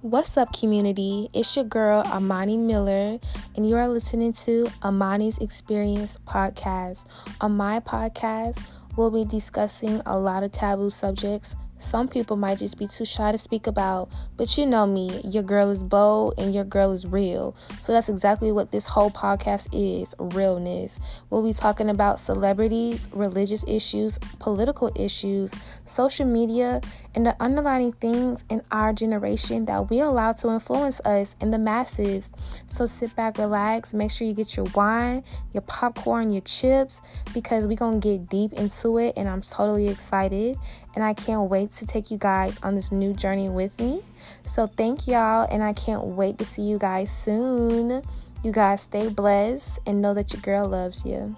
What's up, community? It's your girl, Amani Miller, and you are listening to Amani's Experience podcast. On my podcast, we'll be discussing a lot of taboo subjects some people might just be too shy to speak about. But you know me, your girl is bold and your girl is real. So that's exactly what this whole podcast is realness. We'll be talking about celebrities, religious issues, political issues, social media, and the underlying things in our generation that we allow to influence us and the masses. So sit back, relax, make sure you get your wine, your popcorn, your chips, because we're going to get deep into it. And I'm totally excited. And I can't wait to take you guys on this new journey with me. So thank y'all, and I can't wait to see you guys soon. You guys stay blessed and know that your girl loves you.